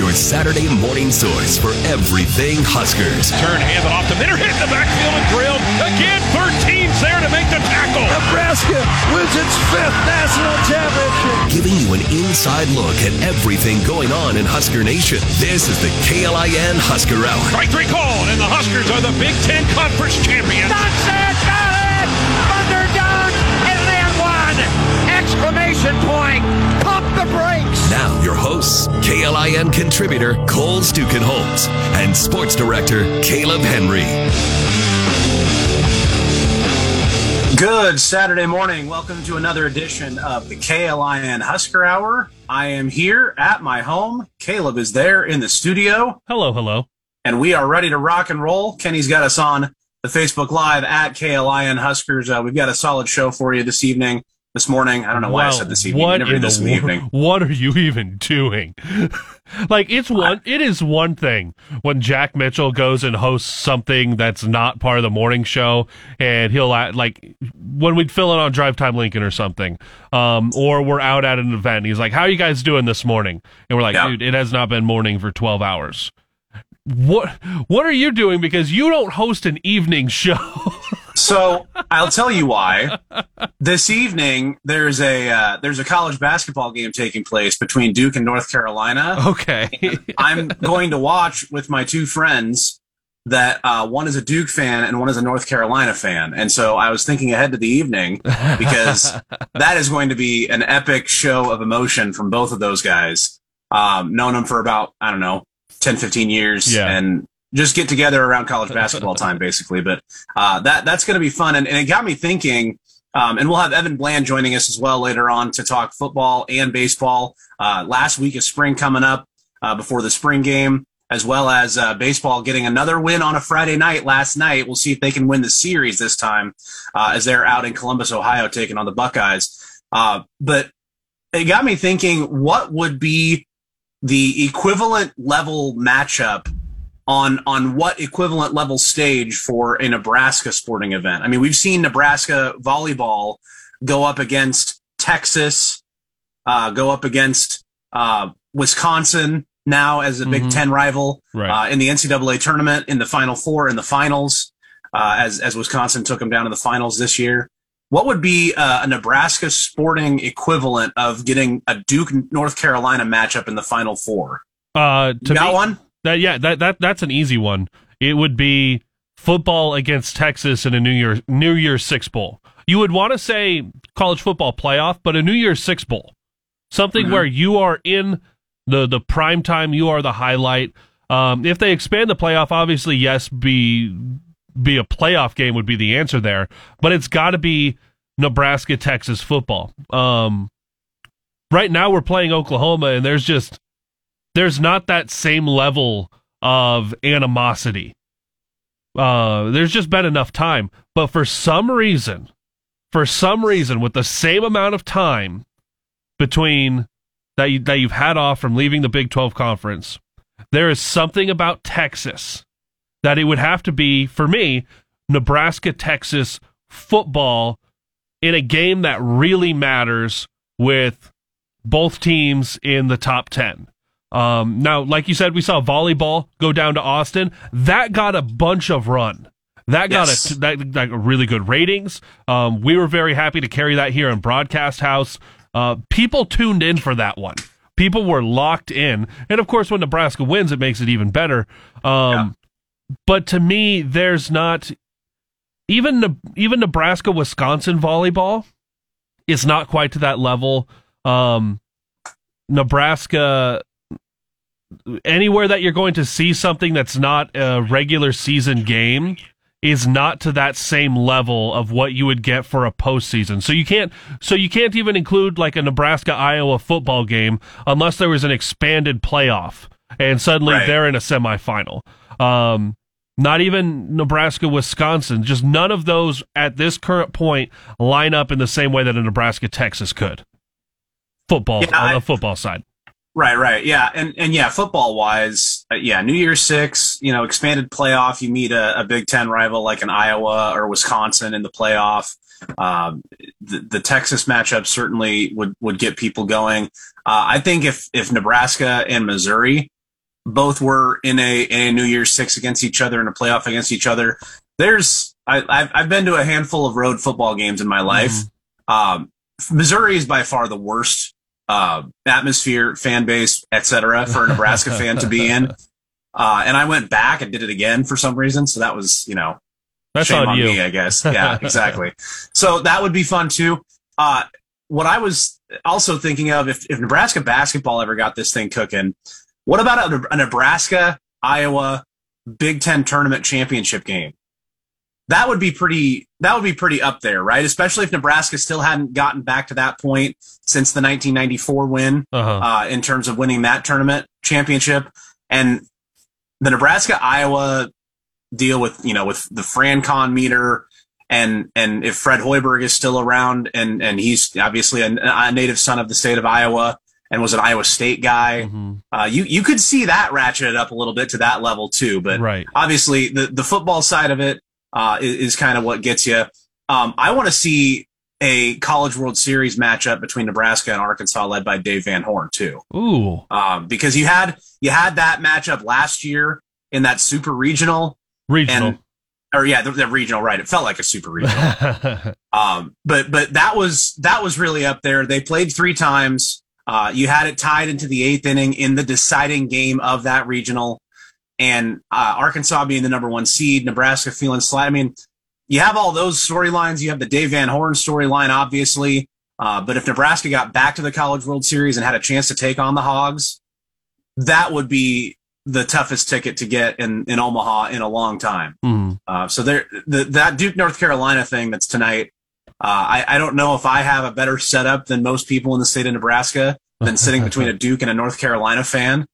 your Saturday morning source for everything Huskers. Turn, hand it off the middle, hit the backfield and drilled. Again, 13's there to make the tackle. Nebraska wins its fifth national championship. Giving you an inside look at everything going on in Husker Nation. This is the KLIN Husker Hour. Strike three called, and the Huskers are the Big Ten Conference champions. Johnson got it! Thunderdome and then one! Exclamation point! Pump the brakes! Now, your hosts, KLIN contributor Cole Stukenholmes and sports director Caleb Henry. Good Saturday morning. Welcome to another edition of the KLIN Husker Hour. I am here at my home. Caleb is there in the studio, Hello, hello. and we are ready to rock and roll. Kenny's got us on the Facebook Live at KLIN Huskers. Uh, we've got a solid show for you this evening, this morning. I don't know why I said this evening. What never in this the in the wor- evening. What are you even doing? like it's one. It is one thing when Jack Mitchell goes and hosts something that's not part of the morning show, and he'll like when we'd fill in on Drive Time Lincoln or something, um, or we're out at an event. He's like, "How are you guys doing this morning?" And we're like, Yeah. "Dude, it has not been morning for twelve hours." What What are you doing? Because you don't host an evening show. So I'll tell you why. This evening, there's a uh, there's a college basketball game taking place between Duke and North Carolina. okay. I'm going to watch with my two friends that uh, one is a Duke fan and one is a North Carolina fan. And so I was thinking ahead to the evening because that is going to be an epic show of emotion from both of those guys. Um, known them for about, I don't know, 10, 15 years Yeah. and just get together around college basketball time, basically. But uh, that that's going to be fun. And, and it got me thinking. Um, and we'll have Evan Bland joining us as well later on to talk football and baseball. Uh, last week of spring coming up uh, before the spring game, as well as uh, baseball getting another win on a Friday night last night. We'll see if they can win the series this time uh, as they're out in Columbus, Ohio, taking on the Buckeyes. Uh, but it got me thinking what would be the equivalent level matchup on on what equivalent level stage for a Nebraska sporting event. I mean, we've seen Nebraska volleyball go up against Texas, uh, go up against uh, Wisconsin now as a Big Mhm. Ten rival Right. uh, in the NCAA tournament in the Final Four in the finals, uh, as as Wisconsin took them down to the finals this year. What would be uh, a Nebraska sporting equivalent of getting a Duke North Carolina matchup in the Final Four? Uh, to You got me- one? That yeah, that that that's an easy one. It would be football against Texas in a New Year New Year's Six bowl. You would want to say college football playoff, but a New Year's Six bowl, something Mhm. where you are in the the prime time, you are the highlight. Um, if they expand the playoff, obviously yes, be be a playoff game would be the answer there, but it's got to be Nebraska Texas football. Um, right now we're playing Oklahoma, and there's just there's not that same level of animosity. Uh, there's just been enough time, but for some reason, for some reason, with the same amount of time between that you, that you've had off from leaving the Big Twelve conference, there is something about Texas that it would have to be for me, Nebraska Texas football in a game that really matters with both teams in the top 10. Um, now, like you said, we saw volleyball go down to Austin. That got a bunch of run. That got Yes. a that, that really good ratings. Um, we were very happy to carry that here in Broadcast House. Uh, people tuned in for that one. People were locked in, and of course, when Nebraska wins, it makes it even better. Um, But to me, there's not even even Nebraska Wisconsin volleyball is not quite to that level. Um, Nebraska anywhere that you're going to see something that's not a regular season game is not to that same level of what you would get for a postseason. So you can't so you can't even include like a Nebraska Iowa football game unless there was an expanded playoff and suddenly Right. they're in a semifinal. Um not even Nebraska Wisconsin, just none of those at this current point line up in the same way that a Nebraska Texas could. Football Yeah, on I- the football side. Right, right, yeah, and and yeah, football wise, uh, yeah, New Year's Six, you know, expanded playoff. You meet a, a Big Ten rival like an Iowa or Wisconsin in the playoff. Um, the, the Texas matchup certainly would would get people going. Uh, I think if if Nebraska and Missouri both were in a, in a New Year's Six against each other in a playoff against each other. There's I, I've I've been to a handful of road football games in my life. Mm-hmm. Um, Missouri is by far the worst uh, atmosphere, fan base, etc. for a Nebraska fan to be in. Uh, and I went back and did it again for some reason. So that was, you know, That's shame on you. me, I guess. Yeah, exactly. so that would be fun too. Uh, what I was also thinking of, if, if Nebraska basketball ever got this thing cooking, what about a, a Nebraska Iowa Big Ten tournament championship game? That would be pretty. That would be pretty up there, right? Especially if Nebraska still hadn't gotten back to that point since the 1994 win Uh-huh. uh, in terms of winning that tournament championship, and the Nebraska Iowa deal with you know with the FranCon meter and and if Fred Hoiberg is still around and and he's obviously a, a native son of the state of Iowa and was an Iowa State guy, Mhm. uh, you you could see that ratchet up a little bit to that level too. But Right. obviously the the football side of it uh, is, is kind of what gets you. Um, I want to see a College World Series matchup between Nebraska and Arkansas, led by Dave Van Horn too. Ooh. um, because you had you had that matchup last year in that super regional. Regional. and or yeah the, the regional right. It felt like a super regional. Um, but but that was that was really up there. They played three times. Uh, you had it tied into the eighth inning in the deciding game of that regional and uh, Arkansas being the number one seed Nebraska feeling slight I mean you have all those storylines you have the Dave Van Horn storyline obviously uh, but if Nebraska got back to the College World Series and had a chance to take on the Hogs that would be the toughest ticket to get in, in Omaha in a long time. Mhm. Uh, so there, the, that Duke North Carolina thing that's tonight. Uh, I, I don't know if I have a better setup than most people in the state of Nebraska than sitting between a Duke and a North Carolina fan.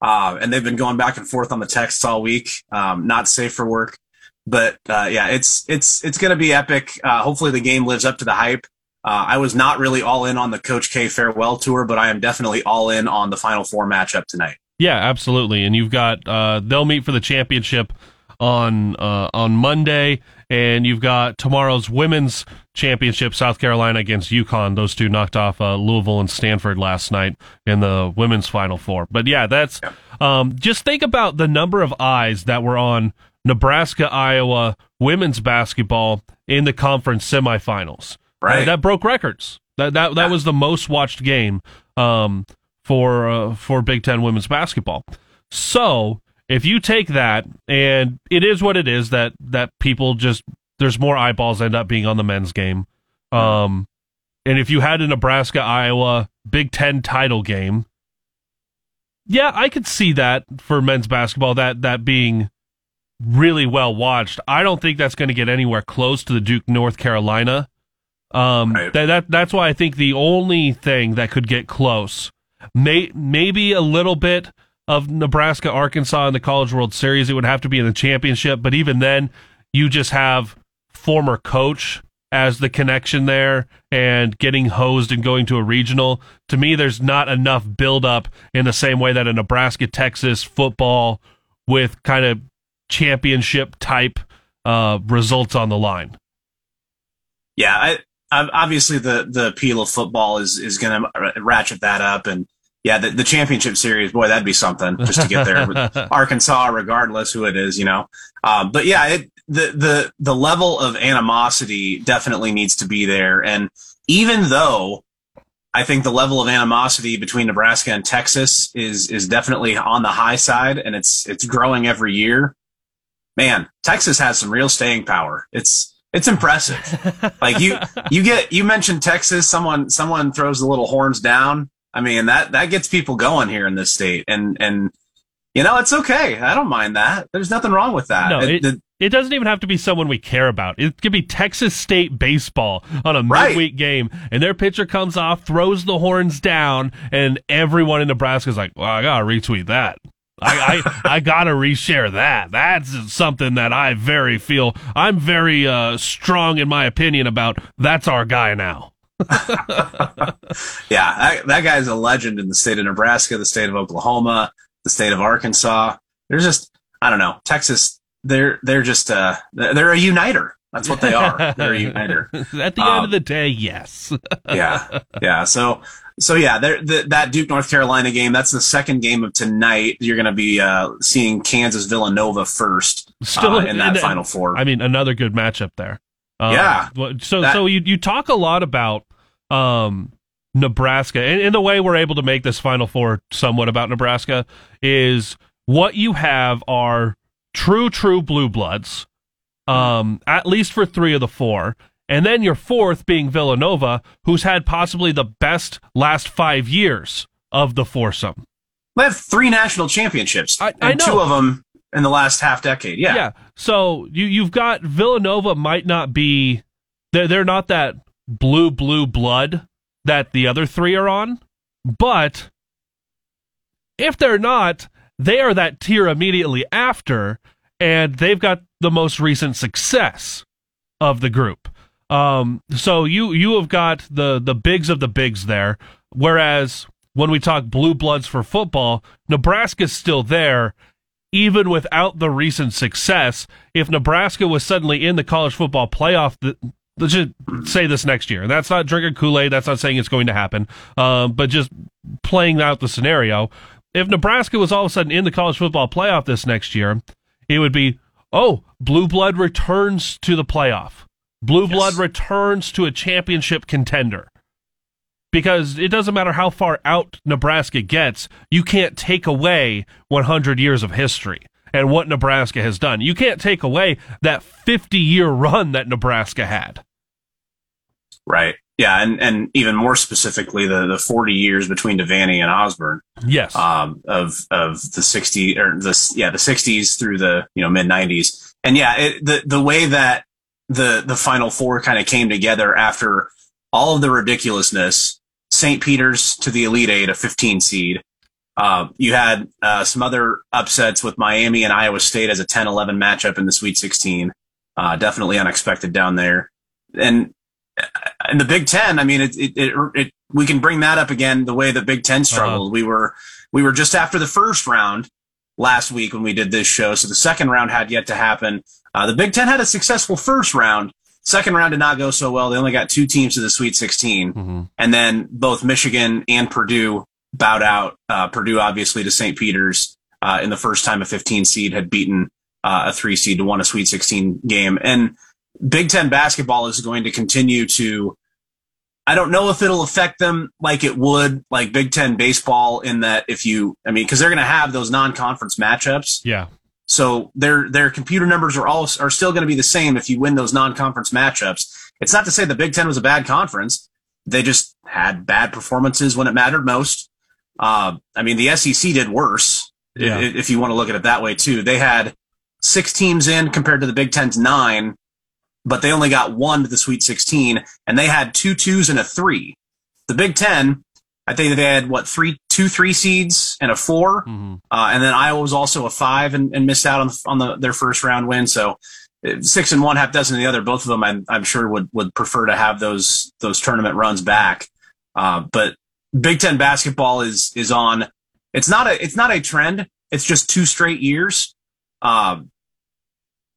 Uh, and they've been going back and forth on the texts all week. Um, not safe for work, but uh, yeah, it's it's it's going to be epic. Uh, hopefully, the game lives up to the hype. Uh, I was not really all in on the Coach K farewell tour, but I am definitely all in on the Final Four matchup tonight. Yeah, absolutely. And you've got uh, they'll meet for the championship on uh, on Monday, and you've got tomorrow's women's championship, South Carolina against UConn. Those two knocked off uh, Louisville and Stanford last night in the women's Final Four. But yeah, that's um, just think about the number of eyes that were on Nebraska, Iowa women's basketball in the conference semifinals. Right. Uh, that broke records. That that that was the most watched game um, for uh, for Big Ten women's basketball. So if you take that, and it is what it is that that people just there's more eyeballs end up being on the men's game. Um, and if you had a Nebraska Iowa Big Ten title game, yeah, I could see that for men's basketball. That that being really well watched. I don't think that's going to get anywhere close to the Duke North Carolina. Um, Right. that, that that's why I think the only thing that could get close, may maybe a little bit of Nebraska Arkansas in the College World Series. It would have to be in the championship, but even then, you just have former coach as the connection there and getting hosed and going to a regional. To me, there's not enough buildup in the same way that a Nebraska Texas football with kind of championship type uh, results on the line. Yeah, I, obviously the the appeal of football is is going to ratchet that up, and yeah, the, the championship series, boy, that'd be something just to get there. with Arkansas, regardless who it is, you know. Um, but yeah, it, the the the level of animosity definitely needs to be there, and even though I think the level of animosity between Nebraska and Texas is is definitely on the high side, and it's it's growing every year. Man, Texas has some real staying power. It's it's impressive. like you you get you mentioned Texas, someone someone throws the little horns down. I mean that that gets people going here in this state, and and you know it's okay. I don't mind that. There's nothing wrong with that. No, it, the- it doesn't even have to be someone we care about. It could be Texas State baseball on a Right. midweek game, and their pitcher comes off, throws the horns down, and everyone in Nebraska is like, "Well, I gotta retweet that. I I, I gotta reshare that. That's something that I very feel. I'm very uh, strong in my opinion about. That's our guy now. yeah, that, that guy's a legend in the state of Nebraska, the state of Oklahoma, the state of Arkansas. There's just I don't know Texas. They're they're just uh they're a uniter. That's what they are. They're a uniter. At the Um, end of the day, yes. yeah, yeah. So so yeah, the, that Duke North Carolina game. That's the second game of tonight. You're going to be uh, seeing Kansas Villanova first, still uh, in that and, Final Four. I mean, another good matchup there. Um, yeah. So that, so you you talk a lot about um, Nebraska, and, and the way we're able to make this Final Four somewhat about Nebraska is what you have are true true blue bloods, um, at least for three of the four. And then your fourth being Villanova, who's had possibly the best last five years of the foursome. They have three national championships, I, I and two of them in the last half decade. Yeah, yeah. So you you've got Villanova might not be they're they're not that blue blue blood that the other three are on, but if they're not, they are that tier immediately after, and they've got the most recent success of the group. Um, so you you have got the the bigs of the bigs there, whereas when we talk blue bloods for football, Nebraska's still there, even without the recent success. If Nebraska was suddenly in the college football playoff, let's just say this next year. That's not drinking Kool Aid. That's not saying it's going to happen. Um, but just playing out the scenario. If Nebraska was all of a sudden in the college football playoff this next year, it would be, oh, blue blood returns to the playoff. Blue yes. blood returns to a championship contender. Because it doesn't matter how far out Nebraska gets, you can't take away 100 years of history and what Nebraska has done. You can't take away that 50 year run that Nebraska had. Right. Yeah, and, and even more specifically, the, the 40 years between Devaney and Osborne. Yes. Um, of, of the 60 or the, yeah, the 60s through the, you know, mid 90s. And yeah, it, the, the way that the the final four kind of came together after all of the ridiculousness. St. Peter's to the Elite Eight, a 15 seed. Uh, you had uh, some other upsets with Miami and Iowa State as a 10-11 matchup in the Sweet 16. Uh, definitely unexpected down there. And in the Big Ten, I mean, it, it, it, it, we can bring that up again. The way the Big Ten struggled, uh-huh. we were we were just after the first round last week when we did this show, so the second round had yet to happen. Uh, the Big Ten had a successful first round. Second round did not go so well. They only got two teams to the Sweet 16. Mm-hmm. And then both Michigan and Purdue bowed out. Uh, Purdue, obviously, to St. Peter's uh, in the first time a 15 seed had beaten uh, a three seed to win a Sweet 16 game. And Big Ten basketball is going to continue to. I don't know if it'll affect them like it would like Big Ten baseball in that if you, I mean, because they're going to have those non-conference matchups. Yeah. So their their computer numbers are all are still going to be the same if you win those non-conference matchups. It's not to say the Big Ten was a bad conference. They just had bad performances when it mattered most. Uh, I mean, the SEC did worse yeah. if, if you want to look at it that way too. They had six teams in compared to the Big Ten's nine, but they only got one to the Sweet 16, and they had two twos and a three. The Big Ten I think they had what three, two, three seeds and a 4 mm-hmm. uh, and then Iowa was also a five and, and missed out on on the, their first round win. So uh, six and one, half dozen the other. Both of them, I'm, I'm sure would would prefer to have those those tournament runs back. Uh, but Big Ten basketball is is on. It's not a it's not a trend. It's just two straight years. Um,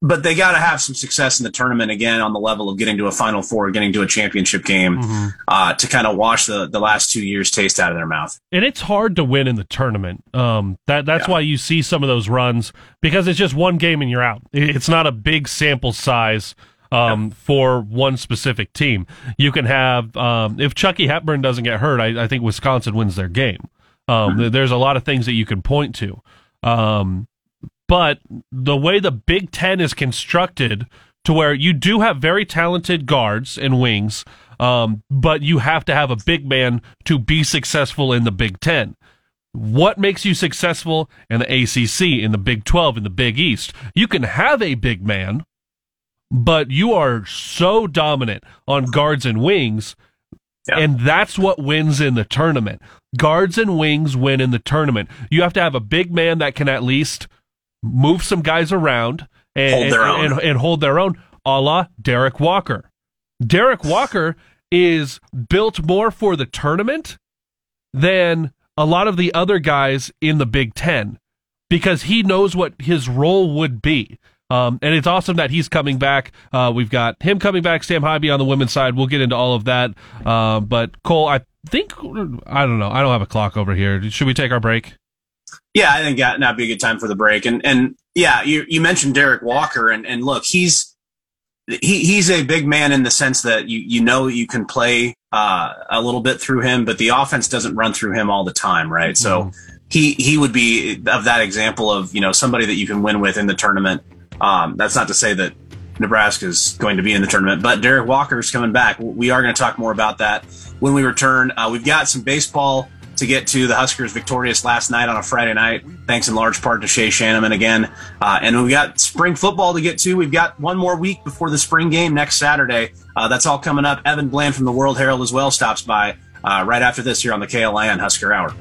but they got to have some success in the tournament again on the level of getting to a final four, getting to a championship game mm-hmm. uh, to kind of wash the, the last two years taste out of their mouth. And it's hard to win in the tournament. Um, that that's yeah. why you see some of those runs because it's just one game and you're out. It's not a big sample size. Um, yeah. for one specific team, you can have um, if Chucky Hepburn doesn't get hurt, I, I think Wisconsin wins their game. Um, mm-hmm. There's a lot of things that you can point to. Um, but the way the Big Ten is constructed, to where you do have very talented guards and wings, um, but you have to have a big man to be successful in the Big Ten. What makes you successful in the ACC, in the Big 12, in the Big East? You can have a big man, but you are so dominant on guards and wings, yeah. and that's what wins in the tournament. Guards and wings win in the tournament. You have to have a big man that can at least – move some guys around and hold their and, own. And, and hold their own, a la Derek Walker. Derek Walker is built more for the tournament than a lot of the other guys in the Big Ten because he knows what his role would be. Um, and it's awesome that he's coming back. Uh, we've got him coming back, Sam Haiby on the women's side. We'll get into all of that. Uh, but Cole, I think I don't know. I don't have a clock over here. Should we take our break? Yeah, I think that would be a good time for the break. And and yeah, you you mentioned Derek Walker, and and look, he's he he's a big man in the sense that you you know you can play uh, a little bit through him, but the offense doesn't run through him all the time, right? Mm-hmm. So he he would be of that example of you know somebody that you can win with in the tournament. Um, that's not to say that Nebraska is going to be in the tournament, but Derek Walker is coming back. We are going to talk more about that when we return. Uh, we've got some baseball to get to. The Huskers victorious last night on a Friday night, thanks in large part to Shay Schanaman again. Uh, and we've got spring football to get to. We've got one more week before the spring game next Saturday. Uh, that's all coming up. Evan Bland from the World Herald as well stops by uh, right after this here on the KLIN Husker Hour.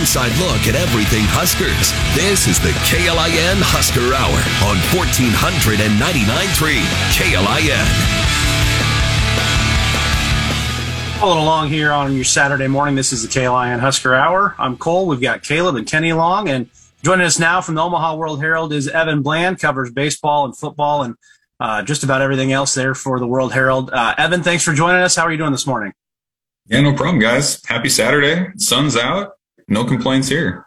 Inside look at everything Huskers. This is the KLIN Husker Hour on 1499.3 KLIN. Following along here on your Saturday morning, this is the KLIN Husker Hour. I'm Cole. We've got Caleb and Kenny along, and joining us now from the Omaha World Herald is Evan Bland, covers baseball and football and uh, just about everything else there for the World Herald. Uh, Evan, thanks for joining us. How are you doing this morning? Yeah, no problem, guys. Happy Saturday. Sun's out no complaints here.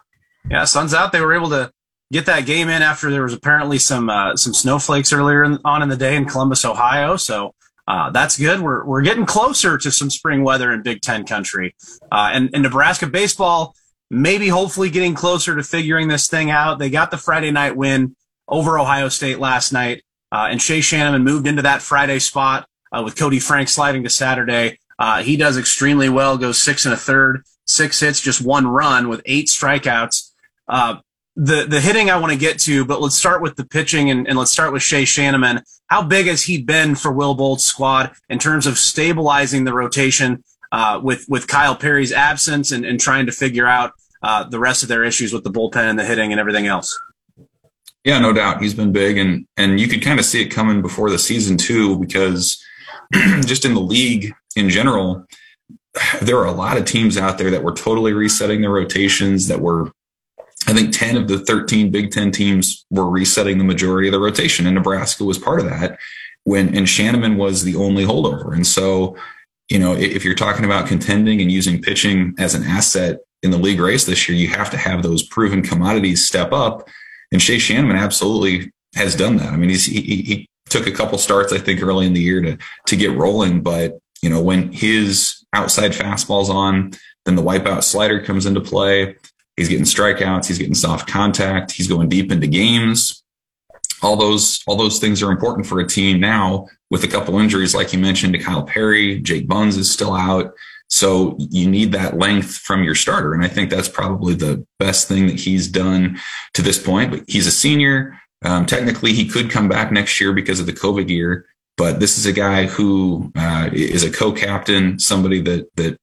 Yeah, sun's out. They were able to get that game in after there was apparently some uh, some snowflakes earlier in, on in the day in Columbus, Ohio. So uh, that's good. We're we're getting closer to some spring weather in Big Ten country, uh, and, and Nebraska baseball maybe hopefully getting closer to figuring this thing out. They got the Friday night win over Ohio State last night, uh, and Shay Schanaman moved into that Friday spot uh, with Koty Frank sliding to Saturday. Uh, he does extremely well, goes six and a third six hits, just one run with eight strikeouts. Uh, the the hitting I want to get to, but let's start with the pitching and, and let's start with Shay Schanaman. How big has he been for Will Bolt's squad in terms of stabilizing the rotation uh, with with Kyle Perry's absence and, and trying to figure out uh, the rest of their issues with the bullpen and the hitting and everything else? Yeah, no doubt he's been big, and and you could kind of see it coming before the season too, because just in the league in general, there are a lot of teams out there that were totally resetting their rotations that were I think 10 of the 13 Big 10 teams were resetting the majority of the rotation and Nebraska was part of that when and Schanaman was the only holdover. And so, you know, if you're talking about contending and using pitching as an asset in the league race this year, you have to have those proven commodities step up. And Shay Schanaman absolutely has done that. I mean, he's, he, he took a couple starts, I think, early in the year to to get rolling, but you know, when his outside fastball's on, then the wipeout slider comes into play. He's getting strikeouts. He's getting soft contact. He's going deep into games. All those, all those things are important for a team now with a couple injuries, like you mentioned to Kyle Perry. Jake Buns is still out. So you need that length from your starter. And I think that's probably the best thing that he's done to this point. But he's a senior. Um, technically, he could come back next year because of the COVID year. But this is a guy who uh, is a co-captain, somebody that that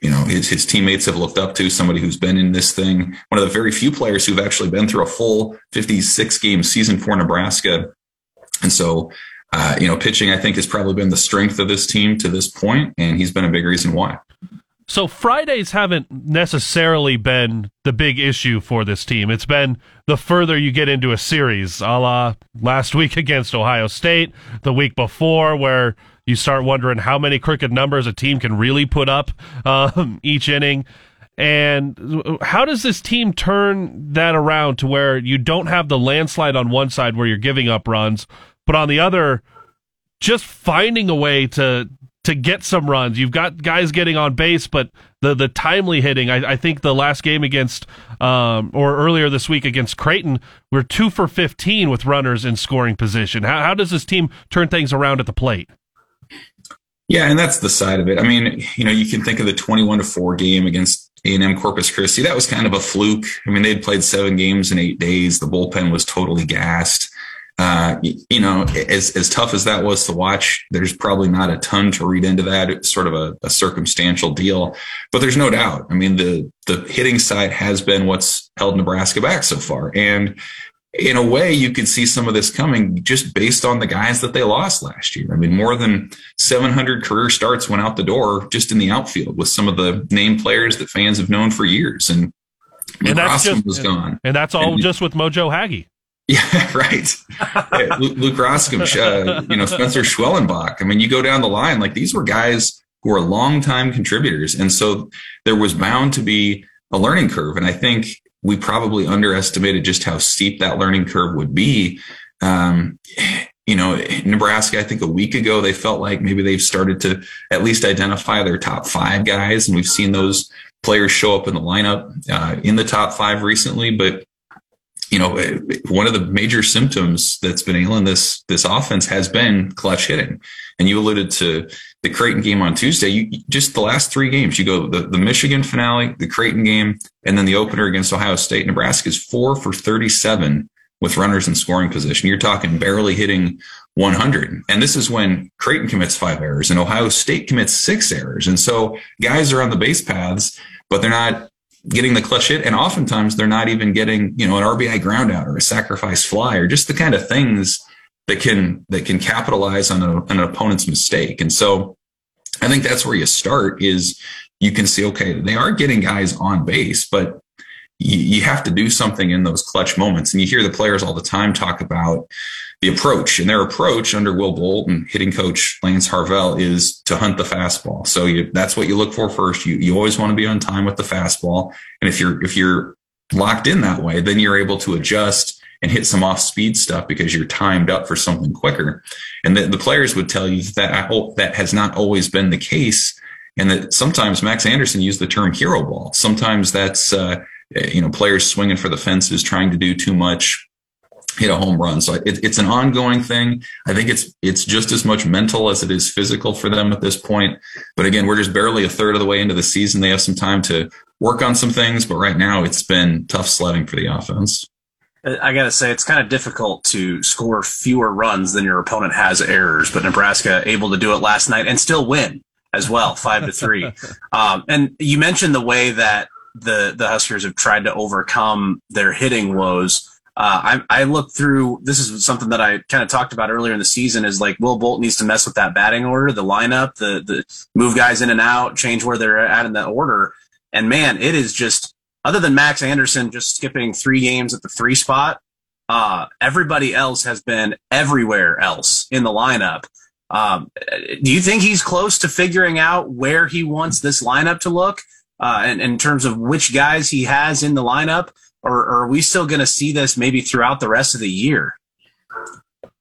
you know his, his teammates have looked up to, somebody who's been in this thing. One of the very few players who've actually been through a full 56 game season for Nebraska, and so. Uh, you know, pitching I think has probably been the strength of this team to this point, and he's been a big reason why. So Fridays haven't necessarily been the big issue for this team. It's been the further you get into a series, a la last week against Ohio State, the week before, where you start wondering how many crooked numbers a team can really put up um, each inning. And how does this team turn that around to where you don't have the landslide on one side where you're giving up runs, but on the other, just finding a way to to get some runs. You've got guys getting on base, but the the timely hitting. I, I think the last game against um, or earlier this week against Creighton, we're two for fifteen with runners in scoring position. How, how does this team turn things around at the plate? Yeah, and that's the side of it. I mean, you know, you can think of the twenty-one to four game against A&M Corpus Christi. That was kind of a fluke. I mean, they'd played seven games in eight days. The bullpen was totally gassed uh, you know, as as tough as that was to watch, there's probably not a ton to read into that. It's sort of a, a, circumstantial deal, but there's no doubt. I mean, the the hitting side has been what's held Nebraska back so far, and in a way, you could see some of this coming just based on the guys that they lost last year. I mean, more than 700 career starts went out the door just in the outfield with some of the name players that fans have known for years, and and that's just was gone, and that's all and, just with Mojo Hagge. Yeah, right. Luke Roskam, uh, you know, Spencer Schwellenbach. I mean, you go down the line, like these were guys who are longtime contributors. And so there was bound to be a learning curve. And I think we probably underestimated just how steep that learning curve would be. Um, you know, Nebraska, I think a week ago, they felt like maybe they've started to at least identify their top five guys. And we've seen those players show up in the lineup uh, in the top five recently. But, you know, one of the major symptoms that's been ailing this, this offense has been clutch hitting. And you alluded to the Creighton game on Tuesday. You just the last three games, you go the, the Michigan finale, the Creighton game, and then the opener against Ohio State. Nebraska is four for 37 with runners in scoring position. You're talking barely hitting 100. And this is when Creighton commits five errors and Ohio State commits six errors. And so guys are on the base paths, but they're not getting the clutch hit. And oftentimes they're not even getting, you know, an RBI ground out or a sacrifice fly or just the kind of things that can, that can capitalize on, a, an opponent's mistake. And so I think that's where you start is you can see, okay, they are getting guys on base, but you, you have to do something in those clutch moments. And you hear the players all the time talk about the approach and their approach under Will Bolt and hitting coach Lance Harvell is to hunt the fastball. So you, that's what you look for first. You, you always want to be on time with the fastball. And if you're, if you're locked in that way, then you're able to adjust and hit some off speed stuff because you're timed up for something quicker. And the, the players would tell you that I hope that has not always been the case. And that sometimes Max Anderson used the term hero ball. Sometimes that's, uh, you know, players swinging for the fences, trying to do too much, hit a home run. So it, it's an ongoing thing. I think it's it's just as much mental as it is physical for them at this point. But again, we're just barely a third of the way into the season. They have some time to work on some things, but right now it's been tough sledding for the offense. I got to say, it's kind of difficult to score fewer runs than your opponent has errors, but Nebraska able to do it last night and still win as well, five to three. um, and you mentioned the way that the the Huskers have tried to overcome their hitting woes. Uh, I, I through. This is something that I kind of talked about earlier in the season. Is like Will Bolt needs to mess with that batting order, the lineup, the the move guys in and out, change where they're at in that order. And man, it is just other than Max Anderson just skipping three games at the three spot. Uh, everybody else has been everywhere else in the lineup. Um, do you think he's close to figuring out where he wants this lineup to look? uh, in terms of which guys he has in the lineup, or, or are we still going to see this maybe throughout the rest of the year?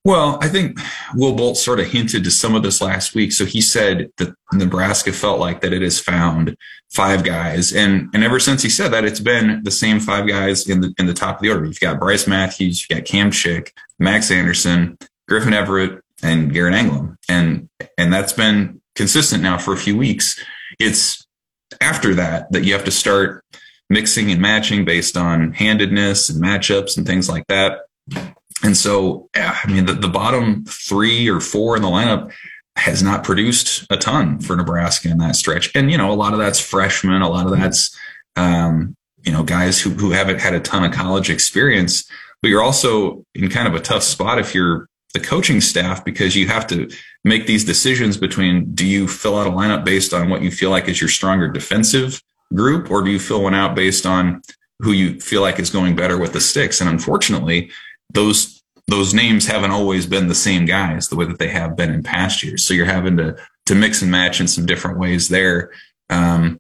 Well, I think Will Bolt sort of hinted to some of this last week. So he said that Nebraska felt like that it has found five guys, and and ever since he said that, it's been the same five guys in the in the top of the order. You've got Brice Matthews, you've got Cam Chick, Max Anderson, Griffin Everett, and Garrett Anglim, and and that's been consistent now for a few weeks. It's after that that you have to start mixing and matching based on handedness and matchups and things like that. And so, I mean, the, the bottom three or four in the lineup has not produced a ton for Nebraska in that stretch. And, you know, a lot of that's freshmen, a lot of that's, um, you know, guys who, who haven't had a ton of college experience, but you're also in kind of a tough spot if you're the coaching staff because you have to make these decisions between do you fill out a lineup based on what you feel like is your stronger defensive group or do you fill one out based on who you feel like is going better with the sticks and unfortunately those those names haven't always been the same guys the way that they have been in past years so you're having to to mix and match in some different ways there um,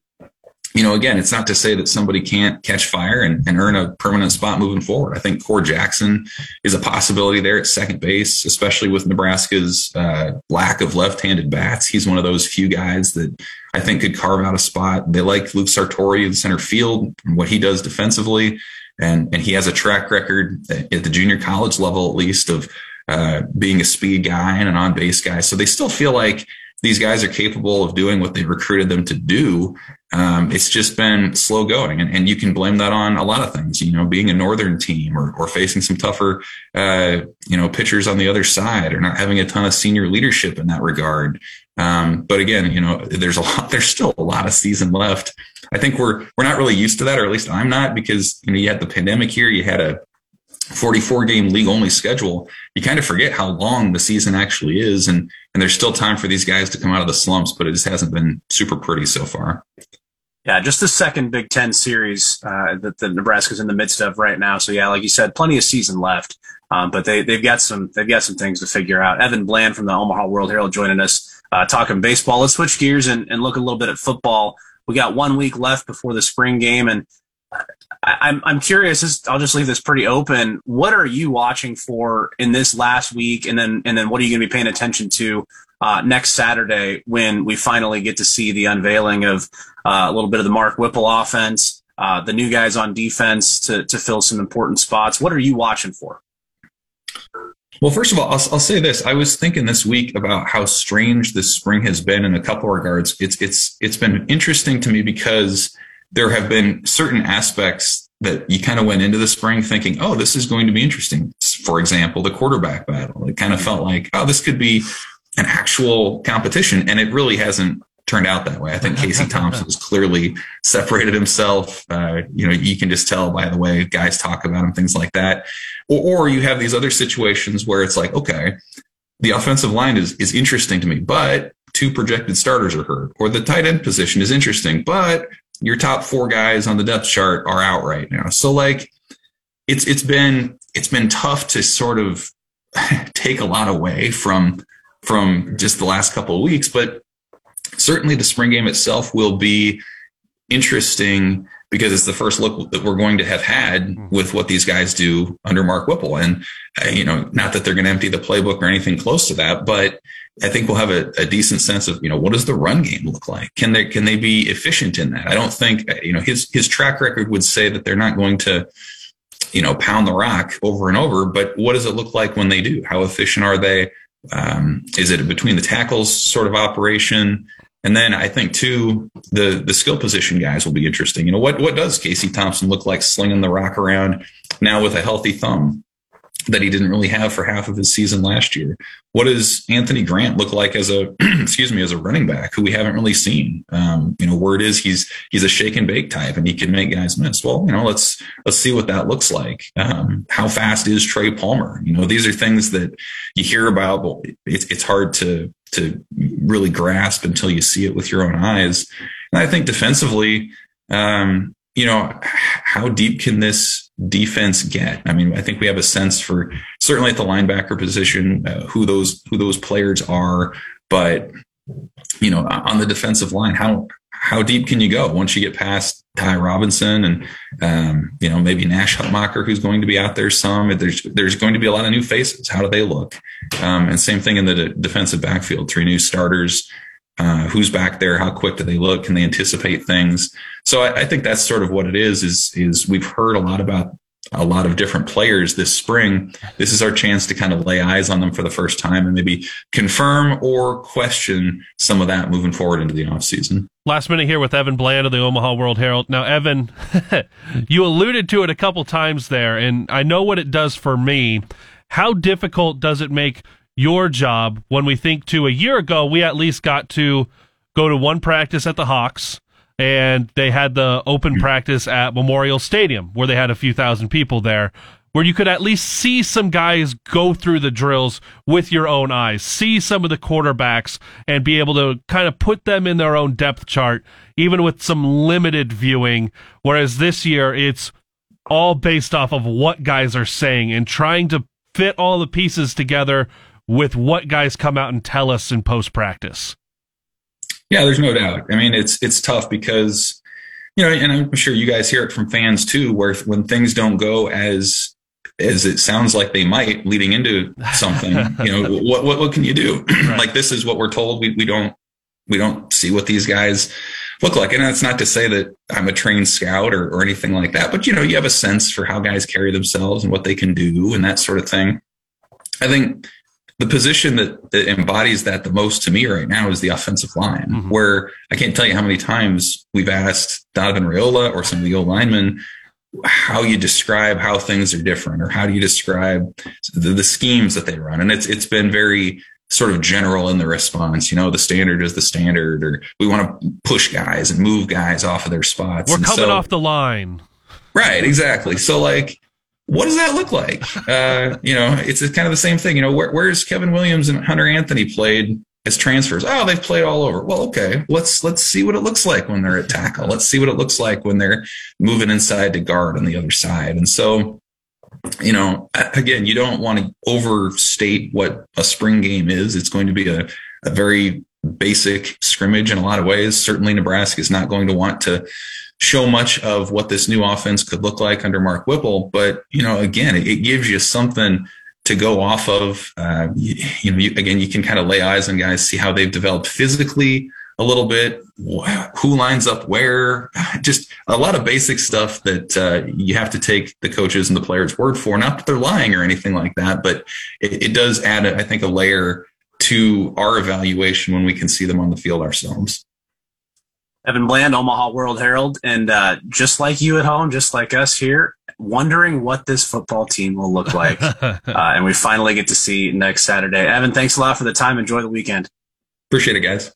you know, again, it's not to say that somebody can't catch fire and, and, earn a permanent spot moving forward. I think Core Jackson is a possibility there at second base, especially with Nebraska's uh, lack of left-handed bats. He's one of those few guys that I think could carve out a spot. They like Luke Sartori in center field and what he does defensively, and and he has a track record at the junior college level, at least, of uh, being a speed guy and an on-base guy. So they still feel like these guys are capable of doing what they recruited them to do. Um, it's just been slow going, and, and, you can blame that on a lot of things. You know, being a northern team or, or facing some tougher, uh, you know, pitchers on the other side, or not having a ton of senior leadership in that regard. Um, but again, you know, there's a lot. There's still a lot of season left. I think we're we're not really used to that, or at least I'm not, because you know you had the pandemic here, you had a 44 game league only schedule, you kind of forget how long the season actually is. And, and there's still time for these guys to come out of the slumps, but it just hasn't been super pretty so far. Yeah, just the second Big Ten series uh, that the Nebraska's in the midst of right now. So yeah, like you said, plenty of season left, um, but they they've got some they've got some things to figure out. Evan Bland from the Omaha World Herald joining us uh, talking baseball. Let's switch gears and, and look a little bit at football. We got one week left before the spring game, and I, I'm I'm curious. This, I'll just leave this pretty open. What are you watching for in this last week, and then and then what are you going to be paying attention to uh, next Saturday when we finally get to see the unveiling of uh, a little bit of the Mark Whipple offense, uh, the new guys on defense to to fill some important spots. What are you watching for? Well, first of all, I'll, I'll, say this. I was thinking this week about how strange this spring has been in a couple of regards. It's it's it's been interesting to me because there have been certain aspects that you kind of went into the spring thinking, oh, this is going to be interesting. For example, the quarterback battle. It kind of felt like, oh, this could be an actual competition, and it really hasn't turned out that way. I think Casey Thompson has clearly separated himself. Uh, you know, you can just tell by the way guys talk about him, things like that. Or, or you have these other situations where it's like, okay, the offensive line is is interesting to me, but two projected starters are hurt, or the tight end position is interesting, but your top four guys on the depth chart are out right now. So like, it's it's been it's been tough to sort of take a lot away from from just the last couple of weeks, but certainly the spring game itself will be interesting because it's the first look that we're going to have had mm-hmm. with what these guys do under Mark Whipple. And, uh, you know, not that they're going to empty the playbook or anything close to that, but I think we'll have a, a, decent sense of, you know, what does the run game look like? Can they, can they be efficient in that? I don't think, uh, you know, his, his track record would say that they're not going to, you know, pound the rock over and over, but what does it look like when they do? How efficient are they? Um, is it between the tackles sort of operation? And then I think too, the the skill position guys will be interesting. You know, what what does Casey Thompson look like slinging the rock around now with a healthy thumb? That he didn't really have for half of his season last year. What does Anthony Grant look like as a excuse me as a running back who we haven't really seen? Um, you know, word is he's he's a shake and bake type and he can make guys miss. Well, you know, let's let's see what that looks like. Um, how fast is Trey Palmer? You know, these are things that you hear about, but it's it's hard to to really grasp until you see it with your own eyes. And I think defensively, um, you know, how deep can this defense get? I mean, I think we have a sense for certainly at the linebacker position uh, who those who those players are, but you know, on the defensive line, how how deep can you go once you get past Ty Robinson and um, you know maybe Nash Hutmacher, who's going to be out there some? There's there's going to be a lot of new faces. How do they look? Um, and same thing in the defensive backfield. Three new starters. Uh, who's back there? How quick do they look? Can they anticipate things? So I, I, think that's sort of what it is. Is is we've heard a lot about a lot of different players this spring. This is our chance to kind of lay eyes on them for the first time and maybe confirm or question some of that moving forward into the off season. Last minute here with Evan Bland of the Omaha World Herald. Now, Evan, you alluded to it a couple times there, and I know what it does for me. How difficult does it make your job when we think to a year ago, we at least got to go to one practice at the Hawks and they had the open mm-hmm. practice at Memorial Stadium where they had a few thousand people there where you could at least see some guys go through the drills with your own eyes, see some of the quarterbacks and be able to kind of put them in their own depth chart, even with some limited viewing. Whereas this year, it's all based off of what guys are saying and trying to fit all the pieces together with what guys come out and tell us in post practice. Yeah, there's no doubt. I mean, it's it's tough because you know, and I'm sure you guys hear it from fans too, where when things don't go as as it sounds like they might leading into something, you know, what what what can you do? Right. like this is what we're told. We we don't we don't see what these guys look like. And that's not to say that I'm a trained scout or, or anything like that, but you know, you have a sense for how guys carry themselves and what they can do and that sort of thing. I think the position that, that, embodies that the most to me right now is the offensive line, mm-hmm. where I can't tell you how many times we've asked Donovan Raiola or some of the old linemen how you describe how things are different or how do you describe the, the schemes that they run. And it's it's been very sort of general in the response. You know, the standard is the standard, or we want to push guys and move guys off of their spots. We're and coming so, off the line. Right, exactly. So like what does that look like? Uh, you know, it's kind of the same thing. You know, where, where's Kevin Williams and Hunter Anthony played as transfers. Oh, they've played all over. Well, okay, let's let's see what it looks like when they're at tackle. Let's see what it looks like when they're moving inside to guard on the other side. And so, you know, again, you don't want to overstate what a spring game is. It's going to be a, a very basic scrimmage in a lot of ways. Certainly, Nebraska is not going to want to show much of what this new offense could look like under Mark Whipple. But you know, again, it, it gives you something to go off of. Uh, you, you, know, you, again, you can kind of lay eyes on guys, see how they've developed physically a little bit, who lines up where, just a lot of basic stuff that uh, you have to take the coaches and the players' word for. Not that they're lying or anything like that, but it, it does add, I think, a layer to our evaluation when we can see them on the field ourselves. Evan Bland, Omaha World Herald, and uh, just like you at home, just like us here, wondering what this football team will look like. uh, and we finally get to see next Saturday. Evan, thanks a lot for the time. Enjoy the weekend. Appreciate it, guys.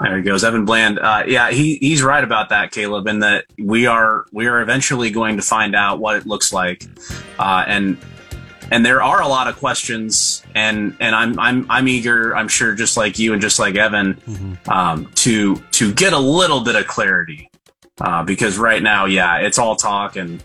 There he goes, Evan Bland. Uh, yeah, he he's right about that, Caleb, and that we are we are eventually going to find out what it looks like, uh, and and there are a lot of questions, and and I'm I'm I'm eager, I'm sure, just like you and just like Evan, mm-hmm. um, to to get a little bit of clarity, uh, because right now, yeah, it's all talk, and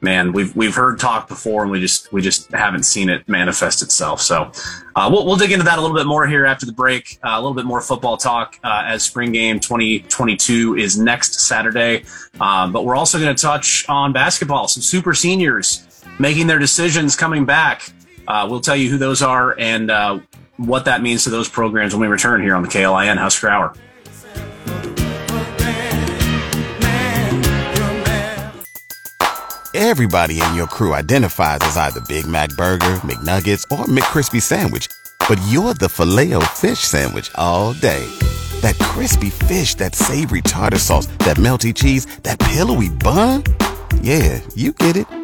man, we've we've heard talk before, and we just we just haven't seen it manifest itself. So uh, we'll we'll dig into that a little bit more here after the break. Uh, a little bit more football talk uh, as spring game 2022 is next Saturday, um, but we're also going to touch on basketball. Some super seniors making their decisions coming back. Uh, we'll tell you who those are and uh, what that means to those programs when we return here on the KLIN Husker Hour. Everybody in your crew identifies as either Big Mac Burger, McNuggets, or McCrispy Sandwich, but you're the filet fish Sandwich all day. That crispy fish, that savory tartar sauce, that melty cheese, that pillowy bun. Yeah, you get it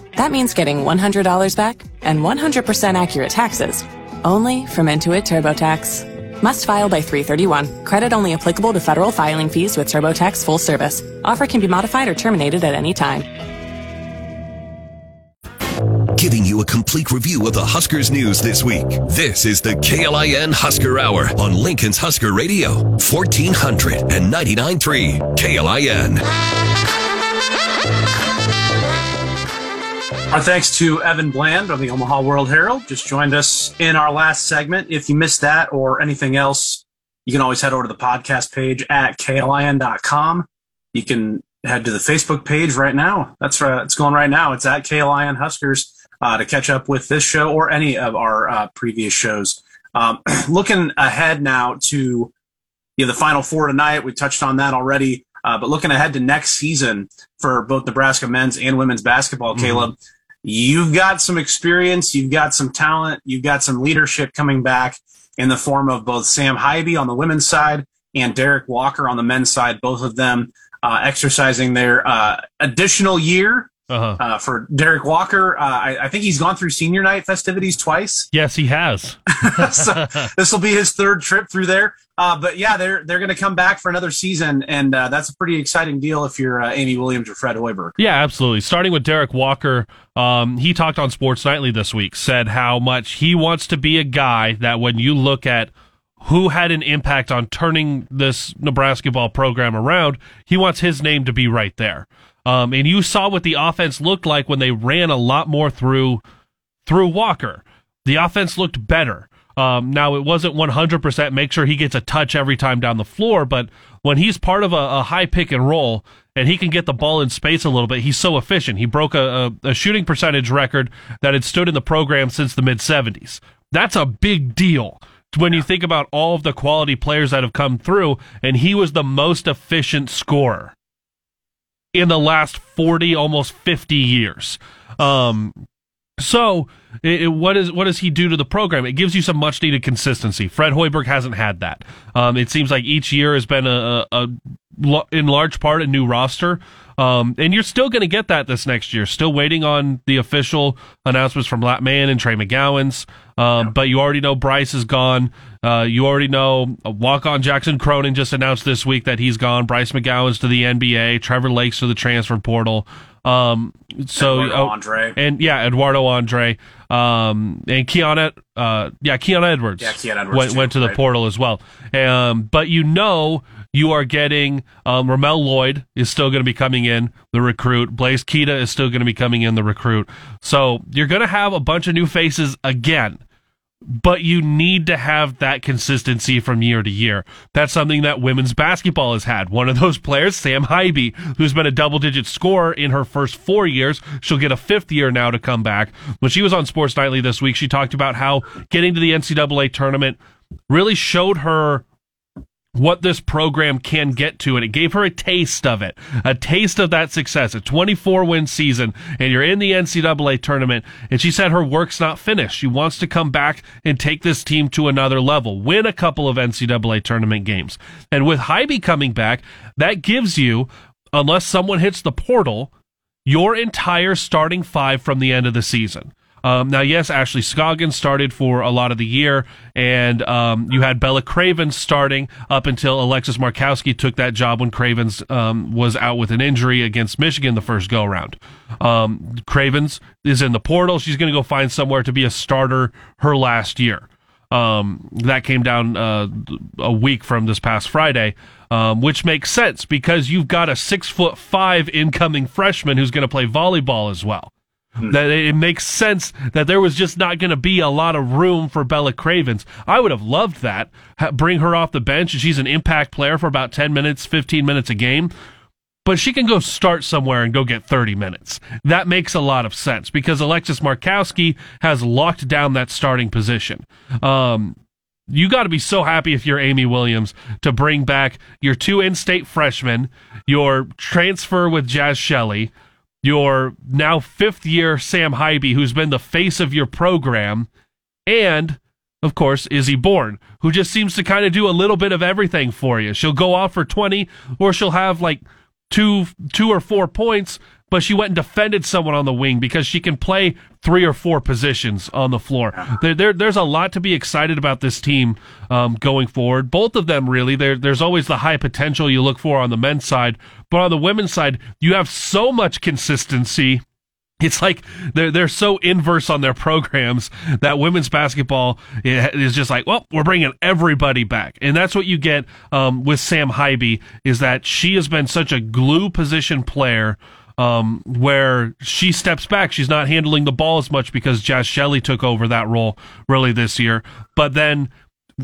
That means getting $100 back and 100% accurate taxes only from Intuit TurboTax. Must file by 331. Credit only applicable to federal filing fees with TurboTax full service. Offer can be modified or terminated at any time. Giving you a complete review of the Huskers news this week. This is the KLIN Husker Hour on Lincoln's Husker Radio, 1499.3 KLIN. Our thanks to Evan Bland of the Omaha World Herald. Just joined us in our last segment. If you missed that or anything else, you can always head over to the podcast page at klin.com. You can head to the Facebook page right now. That's right. It's going right now. It's at KLIN Huskers uh, to catch up with this show or any of our uh, previous shows. Um, looking ahead now to you know, the Final Four tonight, we touched on that already. Uh, but looking ahead to next season for both Nebraska men's and women's basketball, mm-hmm. Caleb, you've got some experience, you've got some talent, you've got some leadership coming back in the form of both Sam Haiby on the women's side and Derrick Walker on the men's side, both of them uh, exercising their uh, additional year. Uh-huh. Uh, for Derrick Walker, uh, I, I, think he's gone through senior night festivities twice. Yes, he has. so this will be his third trip through there. Uh, but yeah, they're they're going to come back for another season, and uh, that's a pretty exciting deal if you're uh, Amy Williams or Fred Hoiberg. Yeah, absolutely. Starting with Derrick Walker, um, he talked on Sports Nightly this week, said how much he wants to be a guy that when you look at who had an impact on turning this Nebraska ball program around, he wants his name to be right there. Um, and you saw what the offense looked like when they ran a lot more through through Walker. The offense looked better. Um, now it wasn't 100% make sure he gets a touch every time down the floor, but when he's part of a, a, high pick and roll and he can get the ball in space a little bit, he's so efficient. He broke a, a, a shooting percentage record that had stood in the program since the mid 70s. That's a big deal when you think about all of the quality players that have come through, and he was the most efficient scorer in the last 40, almost 50 years. Um, So, it, it, what is what does he do to the program? It gives you some much needed consistency. Fred Hoiberg hasn't had that. Um, it seems like each year has been a, a, a in large part a new roster. Um, and you're still going to get that this next year. Still waiting on the official announcements from Lat Mayen and Trey McGowens. Um, yeah. But you already know Bryce is gone. Uh, you already know walk on Jackson Cronin just announced this week that he's gone. Bryce McGowens to the NBA. Trevor Lakes to the transfer portal. Um, so Eduardo oh, Andre. and yeah, Eduardo Andre. Um, and Keon, uh, yeah, Keon Edwards. Yeah, Edwards went, too, went to the right. portal as well. Um, but you know, you are getting, um, Ramel Lloyd is still going to be coming in, the recruit. Blaise Keita is still going to be coming in, the recruit. So you're going to have a bunch of new faces again but you need to have that consistency from year to year. That's something that women's basketball has had. One of those players, Sam Haiby, who's been a double digit scorer in her first four years. She'll get a fifth year now to come back. When she was on Sports Nightly this week, she talked about how getting to the NCAA tournament really showed her what this program can get to and it gave her a taste of it a taste of that success a 24 win season and you're in the ncaa tournament and she said her work's not finished. She wants to come back and take this team to another level win a couple of ncaa tournament games. And with Haiby coming back that gives you unless someone hits the portal your entire starting five from the end of the season um, now, yes, Ashley Scoggins started for a lot of the year, and um, you had Bella Cravens starting up until Alexis Markowski took that job when Cravens um, was out with an injury against Michigan the first go around. Um, Cravens is in the portal. She's going to go find somewhere to be a starter her last year. Um, that came down uh, a week from this past Friday, um, which makes sense because you've got a six foot five incoming freshman who's going to play volleyball as well. Hmm. That it makes sense that there was just not going to be a lot of room for Bella Cravens. I would have loved that. Bring her off the bench. She's an impact player for about 10 minutes, 15 minutes a game. But she can go start somewhere and go get 30 minutes. That makes a lot of sense because Alexis Markowski has locked down that starting position. Um, you got to be so happy if you're Amy Williams to bring back your two in state freshmen, your transfer with Jaz Shelley your now fifth year Sam Haiby, who's been the face of your program, and of course, Izzy Bourne, who just seems to kind of do a little bit of everything for you. She'll go off for 20, or she'll have like two, two or four points, but she went and defended someone on the wing because she can play three or four positions on the floor. There, there there's a lot to be excited about this team um, going forward. Both of them, really. There, there's always the high potential you look for on the men's side, but on the women's side, you have so much consistency it's like they're they're so inverse on their programs that women's basketball is just like, well, we're bringing everybody back, and that's what you get um, with Sam Haiby is that she has been such a glue position player um, where she steps back. She's not handling the ball as much because Jaz Shelley took over that role really this year. But then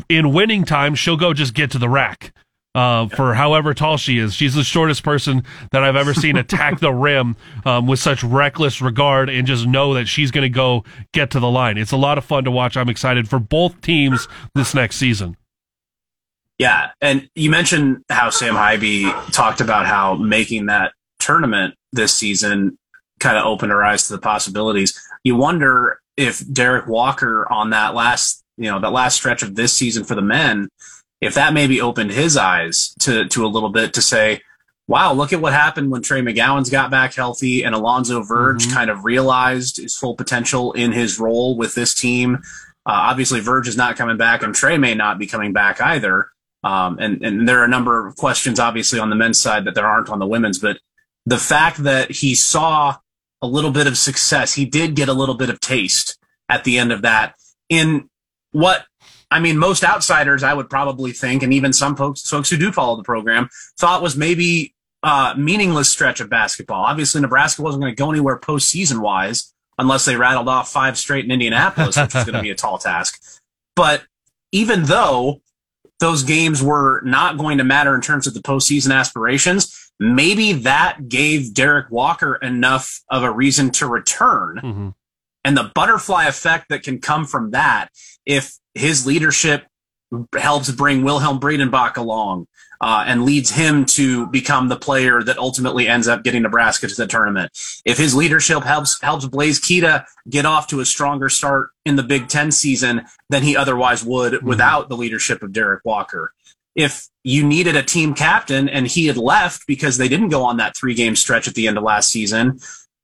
in winning time, she'll go just get to the rack. Uh, for however tall she is, she's the shortest person that I've ever seen attack the rim um, with such reckless regard and just know that she's going to go get to the line. It's a lot of fun to watch. I'm excited for both teams this next season. Yeah, and you mentioned how Sam Haiby talked about how making that tournament this season kind of opened our eyes to the possibilities. You wonder if Derrick Walker on that last, you know, that last stretch of this season for the men, if that maybe opened his eyes to to a little bit to say, wow, look at what happened when Trey McGowens got back healthy and Alonzo Verge mm-hmm. kind of realized his full potential in his role with this team. Uh, obviously, Verge is not coming back, and Trey may not be coming back either. Um, and and there are a number of questions, obviously, on the men's side that there aren't on the women's. But the fact that he saw a little bit of success, he did get a little bit of taste at the end of that in what I mean, most outsiders, I would probably think, and even some folks, folks who do follow the program, thought was maybe a meaningless stretch of basketball. Obviously, Nebraska wasn't going to go anywhere postseason wise unless they rattled off five straight in Indianapolis, which was going to be a tall task. But even though those games were not going to matter in terms of the postseason aspirations, maybe that gave Derrick Walker enough of a reason to return. Mm-hmm. And the butterfly effect that can come from that, if his leadership helps bring Wilhelm Breidenbach along uh, and leads him to become the player that ultimately ends up getting Nebraska to the tournament. If his leadership helps helps Blaise Keita get off to a stronger start in the Big Ten season than he otherwise would mm-hmm. without the leadership of Derrick Walker. If you needed a team captain and he had left because they didn't go on that three game stretch at the end of last season,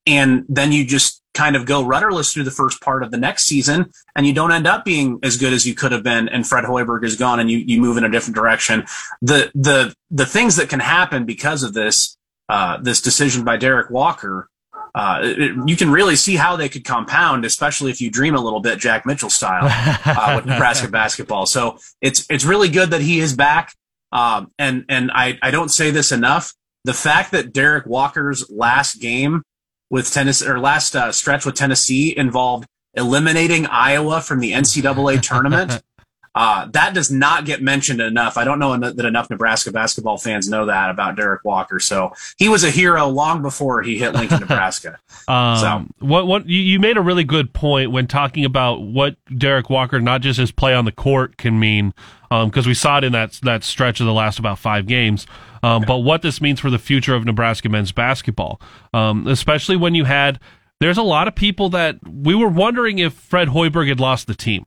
and then you just kind of go rudderless through the first part of the next season and you don't end up being as good as you could have been and Fred Hoiberg is gone and you, you move in a different direction. The, the, the things that can happen because of this, uh, this decision by Derrick Walker, uh, it, you can really see how they could compound, especially if you dream a little bit Jack Mitchell style uh, with Nebraska basketball. So it's it's really good that he is back. Um, and and I I don't say this enough. The fact that Derrick Walker's last game with Tennessee or last uh, stretch with Tennessee involved eliminating Iowa from the NCAA tournament. Uh, that does not get mentioned enough. I don't know that enough Nebraska basketball fans know that about Derrick Walker. So he was a hero long before he hit Lincoln, Nebraska. um, so what what you made a really good point when talking about what Derrick Walker, not just his play on the court, can mean because um, we saw it in that that stretch of the last about five games. Um, but what this means for the future of Nebraska men's basketball, um, especially when you had, there's a lot of people that we were wondering if Fred Hoiberg had lost the team.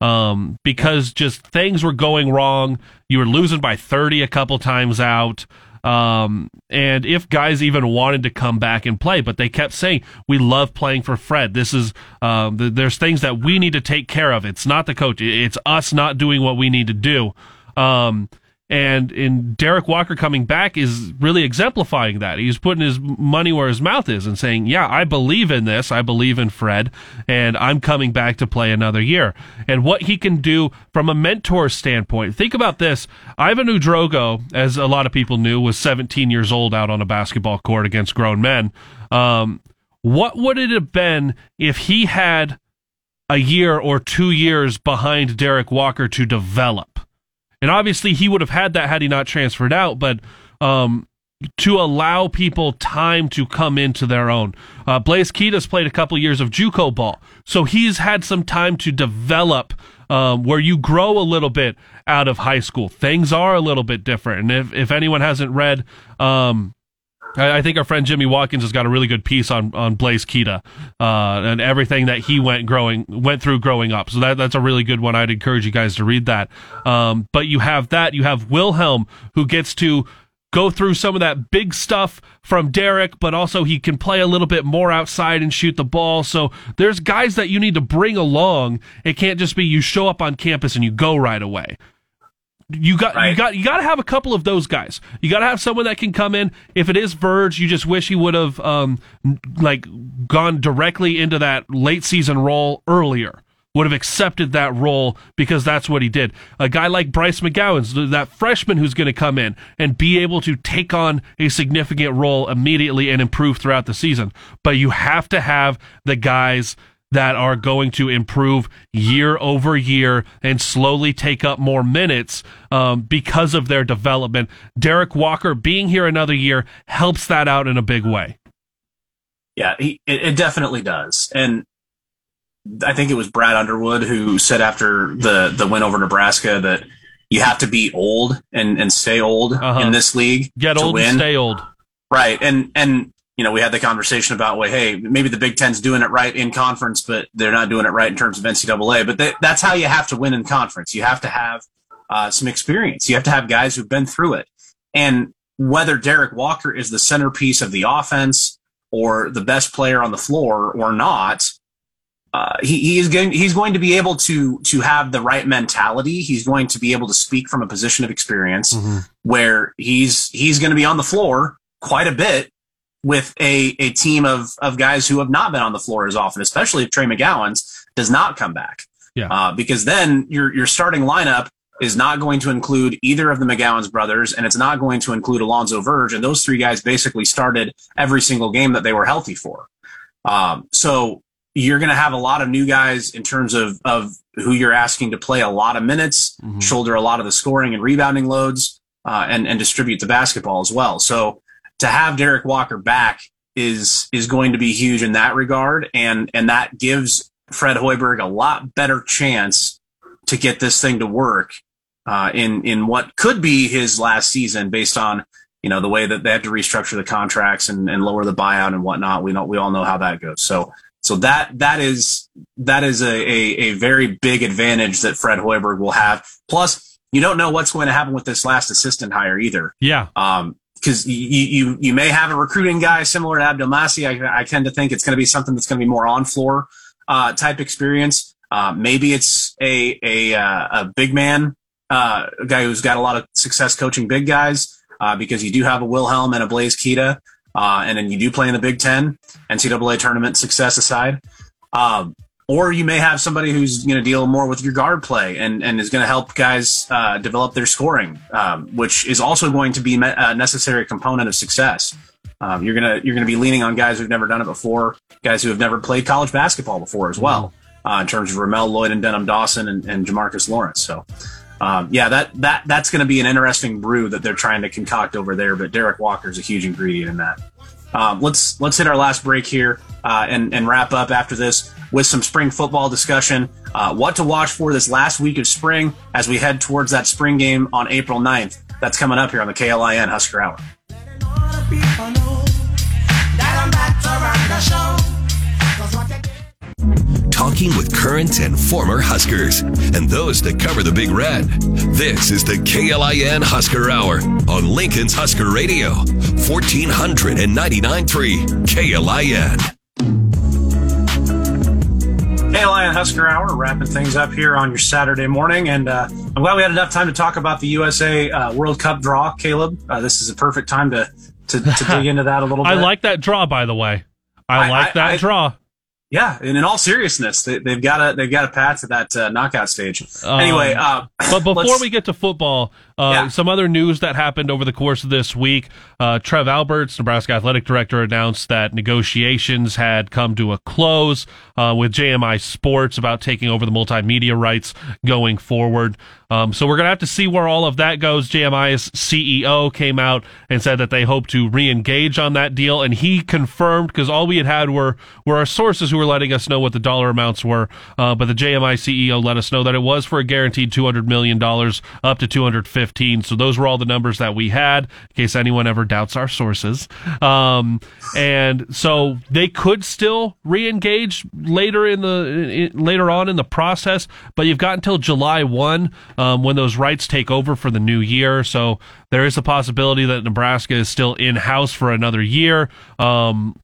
Um, because just things were going wrong. You were losing by 30 a couple times out. Um, and if guys even wanted to come back and play, but they kept saying, we love playing for Fred. This is, um, th- there's things that we need to take care of. It's not the coach. It's us not doing what we need to do. Um, and in Derrick Walker coming back is really exemplifying that. He's putting his money where his mouth is and saying, "Yeah, I believe in this. I believe in Fred, and I'm coming back to play another year." And what he can do from a mentor standpoint. Think about this: Yvan Ouedraogo, as a lot of people knew, was 17 years old out on a basketball court against grown men. Um, what would it have been if he had a year or two years behind Derrick Walker to develop? And obviously, he would have had that had he not transferred out. But um, to allow people time to come into their own. Uh, Blaise Keita's played a couple years of JUCO ball, so he's had some time to develop. Um, where you grow a little bit out of high school, things are a little bit different. And if if anyone hasn't read um, I, I think our friend Jimmy Watkins has got a really good piece on on Blaise Keita uh, and everything that he went growing went through growing up. So that that's a really good one. I'd encourage you guys to read that. Um, but you have that. You have Wilhelm who gets to go through some of that big stuff from Derrick, but also he can play a little bit more outside and shoot the ball. So there's guys that you need to bring along. It can't just be you show up on campus and you go right away you got right. you got you got to have a couple of those guys. You got to have someone that can come in. If it is Verge, you just wish he would have um like gone directly into that late season role earlier. Would have accepted that role because that's what he did. A guy like Bryce McGowens that freshman who's going to come in and be able to take on a significant role immediately and improve throughout the season. But you have to have the guys that are going to improve year over year and slowly take up more minutes um, because of their development. Derrick Walker being here another year helps that out in a big way. Yeah, he, it, it definitely does. And I think it was Brad Underwood who said after the, the win over Nebraska that you have to be old and, and stay old uh-huh. in this league. Get old win. and stay old. Right. And, and you know, we had the conversation about, well, hey, maybe the Big Ten's doing it right in conference, but they're not doing it right in terms of NCAA. But they, that's how you have to win in conference. You have to have uh, some experience. You have to have guys who've been through it. And whether Derrick Walker is the centerpiece of the offense or the best player on the floor or not, uh, he, he is going, he's going to be able to, to have the right mentality. He's going to be able to speak from a position of experience mm-hmm. where he's, he's going to be on the floor quite a bit with a, a team of, of guys who have not been on the floor as often, especially if Trey McGowens does not come back. Yeah. Uh, because then your, your starting lineup is not going to include either of the McGowens brothers, and it's not going to include Alonzo Verge. And those three guys basically started every single game that they were healthy for. Um, so you're going to have a lot of new guys in terms of, of who you're asking to play a lot of minutes, mm-hmm. shoulder a lot of the scoring and rebounding loads, uh, and, and distribute the basketball as well. So to have Derrick Walker back is is going to be huge in that regard, and and that gives Fred Hoiberg a lot better chance to get this thing to work uh, in in what could be his last season, based on you know the way that they have to restructure the contracts and, and lower the buyout and whatnot. We know we all know how that goes. So so that that is that is a, a, a very big advantage that Fred Hoiberg will have. Plus, you don't know what's going to happen with this last assistant hire either. Yeah. Um, because you, you you may have a recruiting guy similar to Abdelmassih. I, I tend to think it's going to be something that's going to be more on floor uh, type experience. Uh, maybe it's a a, uh, a big man, uh, a guy who's got a lot of success coaching big guys, uh, because you do have a Wilhelm and a Blaise Keita, uh, and then you do play in the Big Ten, NCAA tournament success aside. Um, or you may have somebody who's going to deal more with your guard play and, and is going to help guys uh, develop their scoring, um, which is also going to be a necessary component of success. Um, you're gonna you're gonna be leaning on guys who've never done it before, guys who have never played college basketball before as well, uh, in terms of Ramel Lloyd and Denim Dawson and, and Jamarques Lawrence. So, um, yeah, that that that's going to be an interesting brew that they're trying to concoct over there. But Derrick Walker is a huge ingredient in that. Um, let's let's hit our last break here uh, and and wrap up after this with some spring football discussion. Uh, what to watch for this last week of spring as we head towards that spring game on April 9th. That's coming up here on the KLIN Husker Hour. Talking with current and former Huskers and those that cover the Big Red. This is the KLIN Husker Hour on Lincoln's Husker Radio, 1499.3 KLIN. KLIN Husker Hour, wrapping things up here on your Saturday morning. And uh, I'm glad we had enough time to talk about the USA uh, World Cup draw, Caleb. Uh, this is a perfect time to, to, to dig into that a little bit. I like that draw, by the way. I, I like I, that I, draw. Yeah, and in all seriousness, they, have got a they've got a path to that uh, knockout stage. Um, anyway, uh, but before we get to football, uh, yeah. some other news that happened over the course of this week: uh, Trev Alberts, Nebraska athletic director, announced that negotiations had come to a close uh, with JMI Sports about taking over the multimedia rights going forward. Um, so we're going to have to see where all of that goes. JMI's CEO came out and said that they hope to re-engage on that deal, and he confirmed because all we had had were were our sources who were letting us know what the dollar amounts were, uh, but the JMI CEO let us know that it was for a guaranteed two hundred million dollars up to two hundred fifteen. So those were all the numbers that we had. In case anyone ever doubts our sources, um, and so they could still re-engage later in the in, later on in the process, but you've got until July one um, when those rights take over for the new year. So there is a possibility that Nebraska is still in house for another year. Um,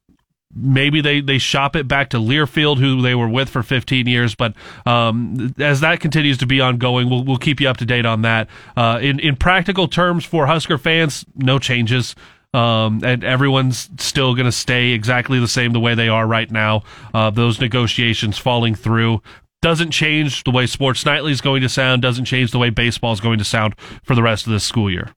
maybe they, they shop it back to Learfield, who they were with for 15 years. But um, as that continues to be ongoing, we'll, we'll keep you up to date on that. Uh, in, in practical terms for Husker fans, no changes. Um, and everyone's still going to stay exactly the same the way they are right now. Uh, those negotiations falling through doesn't change the way Sports Nightly is going to sound, doesn't change the way baseball is going to sound for the rest of this school year.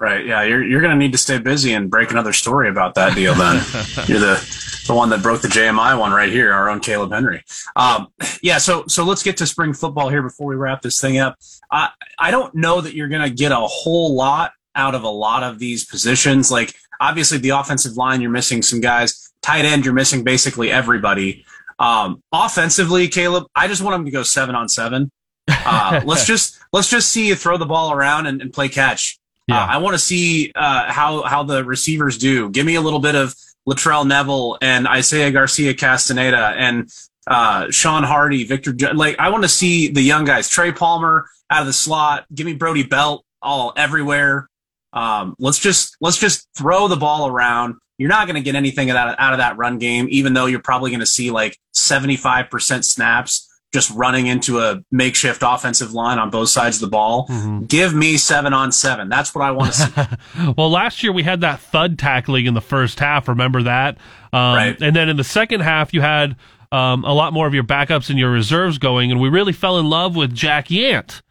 Right. Yeah. You're, you're going to need to stay busy and break another story about that deal then. you're the, the one that broke the JMI one right here, our own Caleb Henry. Um, yeah. So, so let's get to spring football here before we wrap this thing up. I, I don't know that you're going to get a whole lot out of a lot of these positions. Like obviously the offensive line, you're missing some guys. Tight end, you're missing basically everybody. Um, offensively, Caleb, I just want him to go seven on seven. Uh, let's just let's just see you throw the ball around and, and play catch. Yeah. Uh, I want to see uh, how how the receivers do. Give me a little bit of Latrell Neville and Isaiah Garcia Castaneda and uh, Sean Hardy, Victor. Like I want to see the young guys. Trey Palmer out of the slot. Give me Brody Belt all everywhere. Um, let's just let's just throw the ball around you're not going to get anything out of, out of that run game, even though you're probably going to see like 75% snaps just running into a makeshift offensive line on both sides of the ball. Mm-hmm. Give me seven on seven. That's what I want to see. well, last year we had that thud tackling in the first half. Remember that? Um, right. And then in the second half, you had um, a lot more of your backups and your reserves going, and we really fell in love with Jaquez Yant.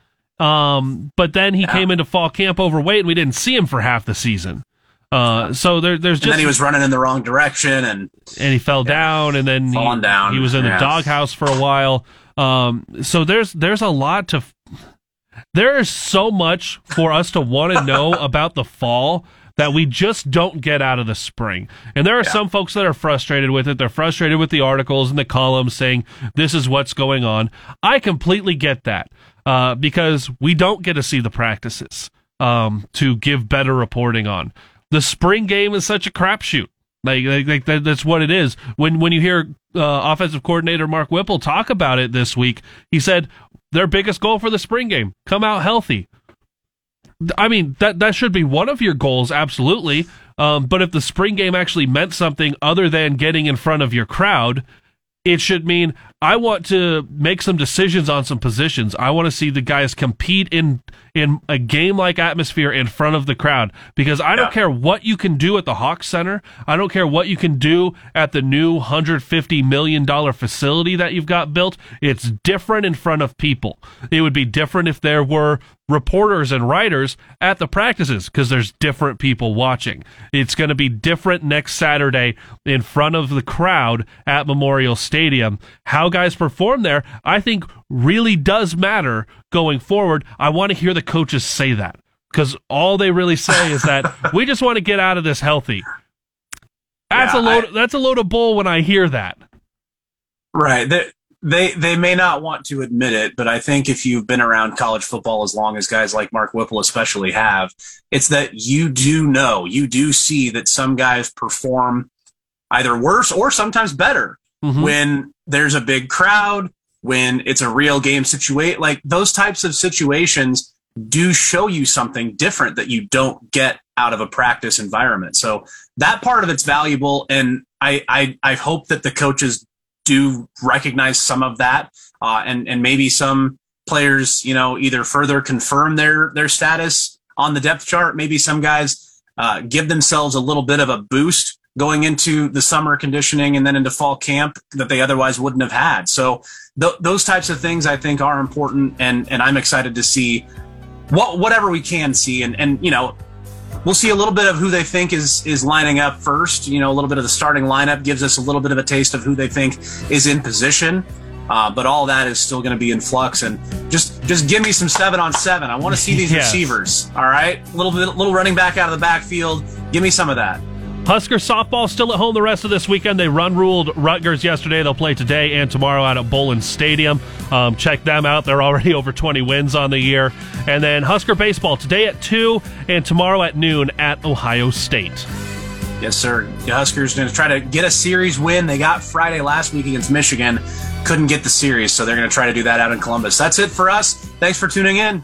Um, but then he yeah. came into fall camp overweight, and we didn't see him for half the season. Uh, so there, there's just. And then he was running in the wrong direction, and and he fell yeah, down, and then falling he, down. He was in yeah. the doghouse for a while. Um, so there's there's a lot to. There is so much for us to want to know about the fall that we just don't get out of the spring. And there are yeah. some folks that are frustrated with it. They're frustrated with the articles and the columns saying this is what's going on. I completely get that. uh, because we don't get to see the practices um, to give better reporting on. The spring game is such a crapshoot. Like, like, like that's what it is. When when you hear uh, offensive coordinator Mark Whipple talk about it this week, he said their biggest goal for the spring game come out healthy. I mean that that should be one of your goals, absolutely. Um, but if the spring game actually meant something other than getting in front of your crowd, it should mean I want to make some decisions on some positions. I want to see the guys compete in in a game like atmosphere in front of the crowd because I don't care what you can do at the Hawks Center. I don't care what you can do at the new 150 million dollar facility that you've got built. It's different in front of people. It would be different if there were reporters and writers at the practices because there's different people watching. It's going to be different next Saturday in front of the crowd at Memorial Stadium. How guys perform there, I think really does matter going forward. I want to hear the coaches say that because all they really say is that we just want to get out of this healthy. That's yeah, a load. I, that's a load of bull when I hear that. Right. They, they they may not want to admit it, but I think if you've been around college football as long as guys like Mark Whipple especially have, it's that you do know, you do see that some guys perform either worse or sometimes better mm-hmm. when there's a big crowd, when it's a real game situation. Like those types of situations do show you something different that you don't get out of a practice environment. So that part of it's valuable. And I, I, I hope that the coaches do recognize some of that. Uh, and, and maybe some players, you know, either further confirm their, their status on the depth chart. Maybe some guys, uh, give themselves a little bit of a boost going into the summer conditioning and then into fall camp that they otherwise wouldn't have had. So th- those types of things I think are important, and and I'm excited to see what whatever we can see, and and you know. We'll see a little bit of who they think is is lining up first. You know, a little bit of the starting lineup gives us a little bit of a taste of who they think is in position. Uh, but all that is still going to be in flux. And just just give me some seven on seven. I want to see these yes. receivers. All right, A little bit, little running back out of the backfield. Give me some of that. Husker softball still at home the rest of this weekend. They run ruled Rutgers yesterday. They'll play today and tomorrow out at Bowlin Stadium. Um, check them out. They're already over 20 wins on the year. And then Husker baseball today at 2 and tomorrow at noon at Ohio State. Yes, sir. The Huskers going to try to get a series win. They got Friday last week against Michigan. Couldn't get the series, so they're going to try to do that out in Columbus. That's it for us. Thanks for tuning in.